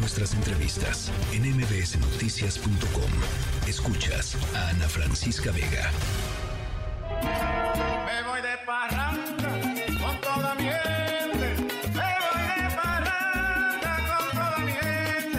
nuestras entrevistas en mbsnoticias.com. Escuchas a Ana Francisca Vega. Me voy de parranda con toda mi gente. Me voy de parranda con toda mi gente.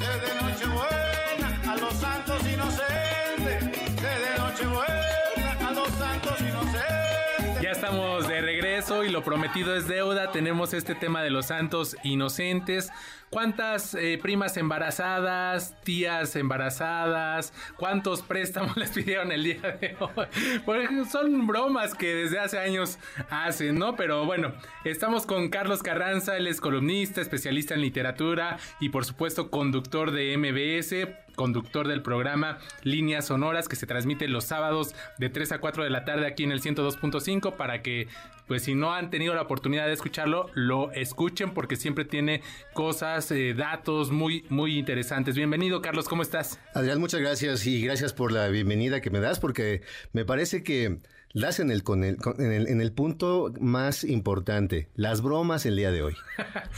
Desde Nochebuena a los santos inocentes. Desde Nochebuena a los santos inocentes. Ya estamos de regreso y lo prometido es deuda. Tenemos este tema de los santos inocentes. ¿Cuántas eh, primas embarazadas, tías embarazadas, cuántos préstamos les pidieron el día de hoy? Porque son bromas que desde hace años hacen, ¿no? Pero bueno, estamos con Carlos Carranza, él es columnista, especialista en literatura y por supuesto conductor de MBS, conductor del programa Líneas Sonoras que se transmite los sábados de 3 a 4 de la tarde aquí en el 102.5 para que pues si no han tenido la oportunidad de escucharlo, lo escuchen porque siempre tiene cosas, eh, datos muy, muy interesantes. Bienvenido, Carlos, ¿cómo estás? Adrián, muchas gracias y gracias por la bienvenida que me das porque me parece que das en el, con el, con- en el, en el punto más importante, las bromas el día de hoy,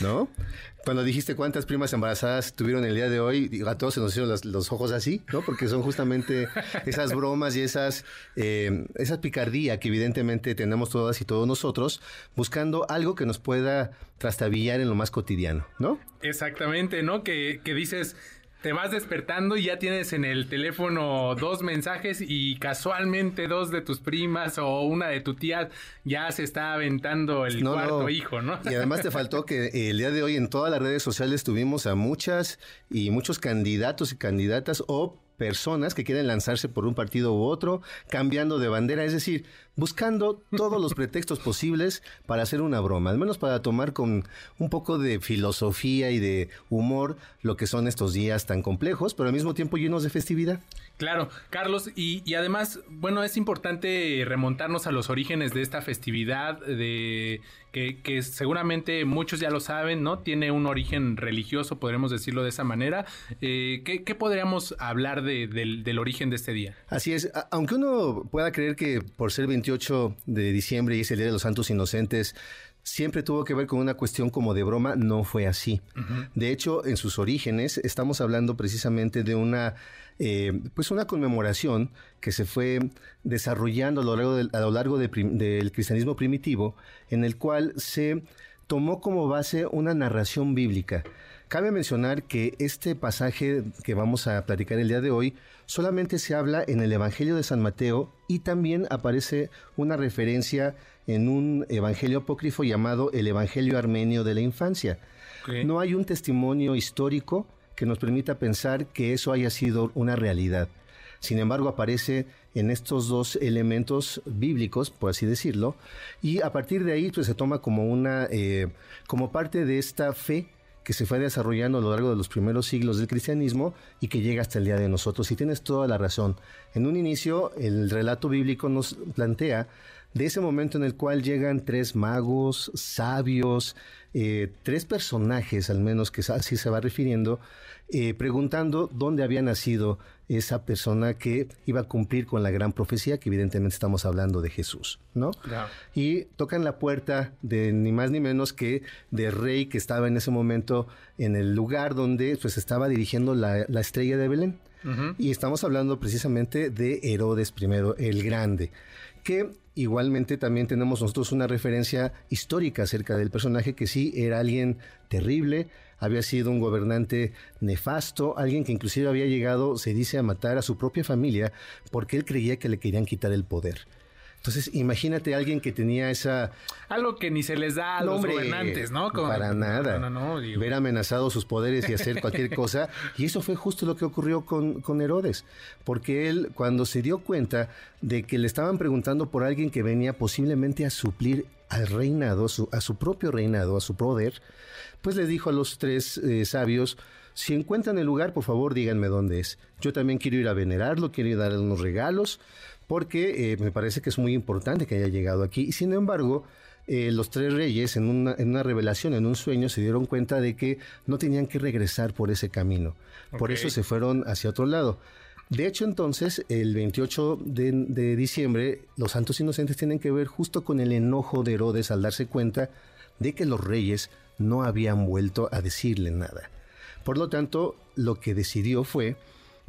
¿no? Cuando dijiste cuántas primas embarazadas tuvieron el día de hoy, a todos se nos hicieron los, los ojos así, ¿no? Porque son justamente esas bromas y esas, eh, esa picardía que evidentemente tenemos todas y todos nosotros, buscando algo que nos pueda trastabillar en lo más cotidiano, ¿no? Exactamente, ¿no? Que, que dices, te vas despertando y ya tienes en el teléfono dos mensajes y casualmente dos de tus primas o una de tu tía ya se está aventando el No, cuarto no. hijo, ¿no? Y además te faltó que el día de hoy en todas las redes sociales tuvimos a muchas y muchos candidatos y candidatas o personas que quieren lanzarse por un partido u otro, cambiando de bandera, es decir, buscando todos los pretextos posibles para hacer una broma, al menos para tomar con un poco de filosofía y de humor lo que son estos días tan complejos, pero al mismo tiempo llenos de festividad. Claro, Carlos, y, y además, bueno, es importante remontarnos a los orígenes de esta festividad, de que, que seguramente muchos ya lo saben, ¿no? Tiene un origen religioso, podremos decirlo de esa manera. Eh, ¿qué, qué podríamos hablar de- del, del origen de este día? Así es, aunque uno pueda creer que por ser 28 de diciembre y es el Día de los Santos Inocentes, siempre tuvo que ver con una cuestión como de broma, no fue así. De hecho, en sus orígenes estamos hablando precisamente de una, eh, pues una conmemoración que se fue desarrollando a lo largo del, a lo largo de prim- del cristianismo primitivo, en el cual se tomó como base una narración bíblica. Cabe mencionar que este pasaje que vamos a platicar el día de hoy solamente se habla en el Evangelio de San Mateo y también aparece una referencia en un evangelio apócrifo llamado el Evangelio Armenio de la Infancia. No hay un testimonio histórico que nos permita pensar que eso haya sido una realidad. Sin embargo, aparece en estos dos elementos bíblicos, por así decirlo, y a partir de ahí pues, se toma como una, eh, como parte de esta fe que se fue desarrollando a lo largo de los primeros siglos del cristianismo y que llega hasta el día de nosotros. Y tienes toda la razón. En un inicio, el relato bíblico nos plantea de ese momento en el cual llegan tres magos, sabios, eh, tres personajes al menos que así se va refiriendo, eh, preguntando dónde había nacido esa persona que iba a cumplir con la gran profecía, que evidentemente estamos hablando de Jesús, ¿no? Claro. Y tocan la puerta de ni más ni menos que de rey que estaba en ese momento en el lugar donde pues estaba dirigiendo la, la estrella de Belén. Y estamos hablando precisamente de Herodes I, el Grande, que igualmente también tenemos nosotros una referencia histórica acerca del personaje que sí era alguien terrible, había sido un gobernante nefasto, alguien que inclusive había llegado, se dice, a matar a su propia familia porque él creía que le querían quitar el poder. Entonces, imagínate a alguien que tenía esa... Algo que ni se les da a No, los hombre, gobernantes, ¿no? Como- para nada. No, no, no, digo. Ver amenazados sus poderes y hacer cualquier cosa. Y eso fue justo lo que ocurrió con, con Herodes. Porque él, cuando se dio cuenta de que le estaban preguntando por alguien que venía posiblemente a suplir al reinado, su- a su propio reinado, a su poder, pues le dijo a los tres eh, sabios, si encuentran el lugar, por favor díganme dónde es. Yo también quiero ir a venerarlo, quiero ir a darle unos regalos, porque eh, me parece que es muy importante que haya llegado aquí. Y sin embargo, eh, los tres reyes en una, en una revelación, en un sueño, se dieron cuenta de que no tenían que regresar por ese camino. Por eso se fueron hacia otro lado. De hecho, entonces, el 28 de, diciembre, los santos inocentes tienen que ver justo con el enojo de Herodes al darse cuenta de que los reyes no habían vuelto a decirle nada. Por lo tanto, lo que decidió fue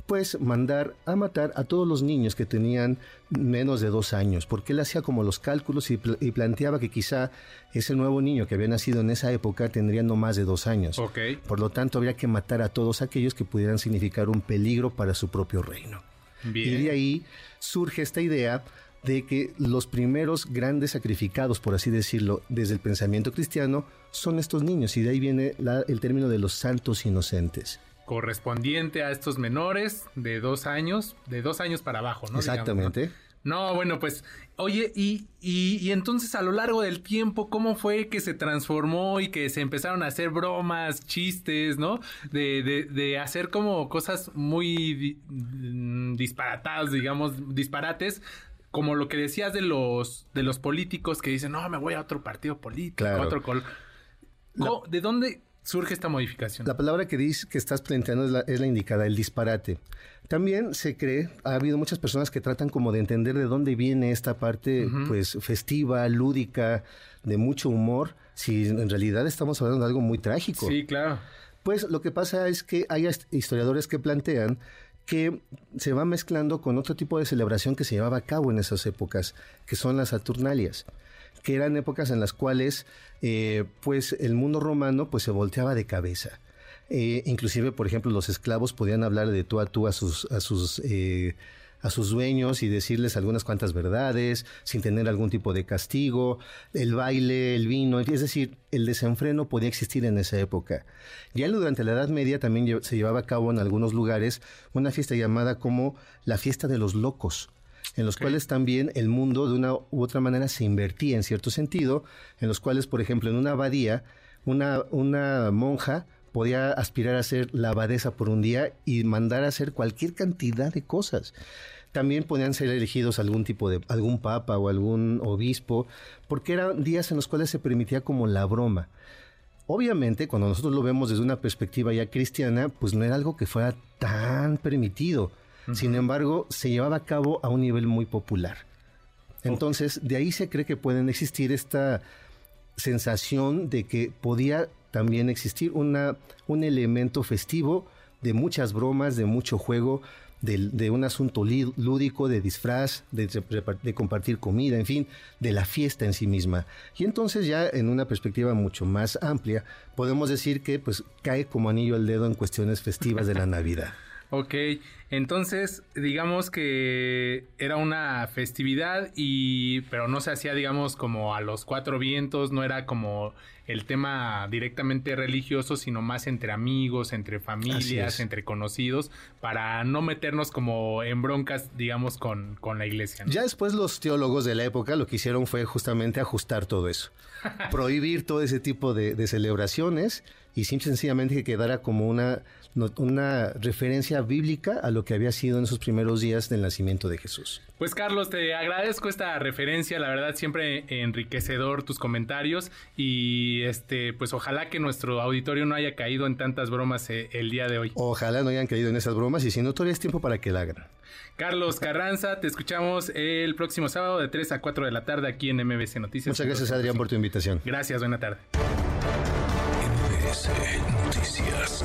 pues mandar a matar a todos los niños que tenían menos de dos años, porque él hacía como los cálculos y, planteaba que quizá ese nuevo niño que había nacido en esa época tendría no más de dos años. Por lo tanto, habría que matar a todos aquellos que pudieran significar un peligro para su propio reino. Y de ahí surge esta idea de que los primeros grandes sacrificados, por así decirlo, desde el pensamiento cristiano, son estos niños, y de ahí viene el término de los santos inocentes. Correspondiente a estos menores de dos años, de dos años para abajo, ¿no? Exactamente. ¿no? bueno, pues, oye, y, y, entonces a lo largo del tiempo, ¿cómo fue que se transformó y que se empezaron a hacer bromas, chistes, ¿no? De, de, de hacer como cosas muy mm, disparatadas, digamos, disparates, como lo que decías de los de los políticos que dicen, no, me voy a otro partido político, a otro col ¿De dónde surge esta modificación? La palabra que dices que estás planteando es la, indicada, el disparate. También se cree, ha habido muchas personas que tratan como de entender de dónde viene esta parte, pues, festiva, lúdica, de mucho humor, si en realidad estamos hablando de algo muy trágico. Sí, claro. Pues lo que pasa es que hay historiadores que plantean que se va mezclando con otro tipo de celebración que se llevaba a cabo en esas épocas, que son las Saturnalias, que eran épocas en las cuales eh, pues el mundo romano pues se volteaba de cabeza. Eh, inclusive, por ejemplo, los esclavos podían hablar de tú a tú a sus, a sus eh, a sus dueños y decirles algunas cuantas verdades sin tener algún tipo de castigo, el baile, el vino, es decir, el desenfreno podía existir en esa época. Ya durante la Edad Media también se llevaba a cabo en algunos lugares una fiesta llamada como la fiesta de los locos en los cuales también el mundo de una u otra manera se invertía en cierto sentido, en los cuales, por ejemplo, en una abadía, una, una monja podía aspirar a ser la abadesa por un día y mandar a hacer cualquier cantidad de cosas. También podían ser elegidos algún tipo de, algún papa o algún obispo, porque eran días en los cuales se permitía como la broma. Obviamente, cuando nosotros lo vemos desde una perspectiva ya cristiana, pues no era algo que fuera tan permitido. Sin embargo, se llevaba a cabo a un nivel muy popular. Entonces, de ahí se cree que pueden existir esta sensación de que podía también existir un elemento festivo de muchas bromas, de mucho juego, de, un asunto lúdico, de disfraz, de, de, compartir comida, en fin, de la fiesta en sí misma. Y entonces ya en una perspectiva mucho más amplia, podemos decir que pues cae como anillo al dedo en cuestiones festivas de la Navidad. Ok, entonces digamos que era una festividad y pero no se hacía digamos como a los cuatro vientos, no era como el tema directamente religioso, sino más entre amigos, entre familias, entre conocidos, para no meternos como en broncas, digamos, con, con la iglesia. Ya después los teólogos de la época lo que hicieron fue justamente ajustar todo eso, prohibir todo ese tipo de, de celebraciones y simple, sencillamente que quedara como una una referencia bíblica a lo que había sido en esos primeros días del nacimiento de Jesús. Pues Carlos, te agradezco esta referencia, la verdad siempre enriquecedor tus comentarios y este pues ojalá que nuestro auditorio no haya caído en tantas bromas eh, el día de hoy. Ojalá no hayan caído en esas bromas y si no todavía es tiempo para que la hagan. Carlos Carranza, te escuchamos el próximo sábado de 3 a 4 de la tarde aquí en MBC Noticias. Muchas gracias Adrián por tu invitación. Gracias, buena tarde. MBC Noticias.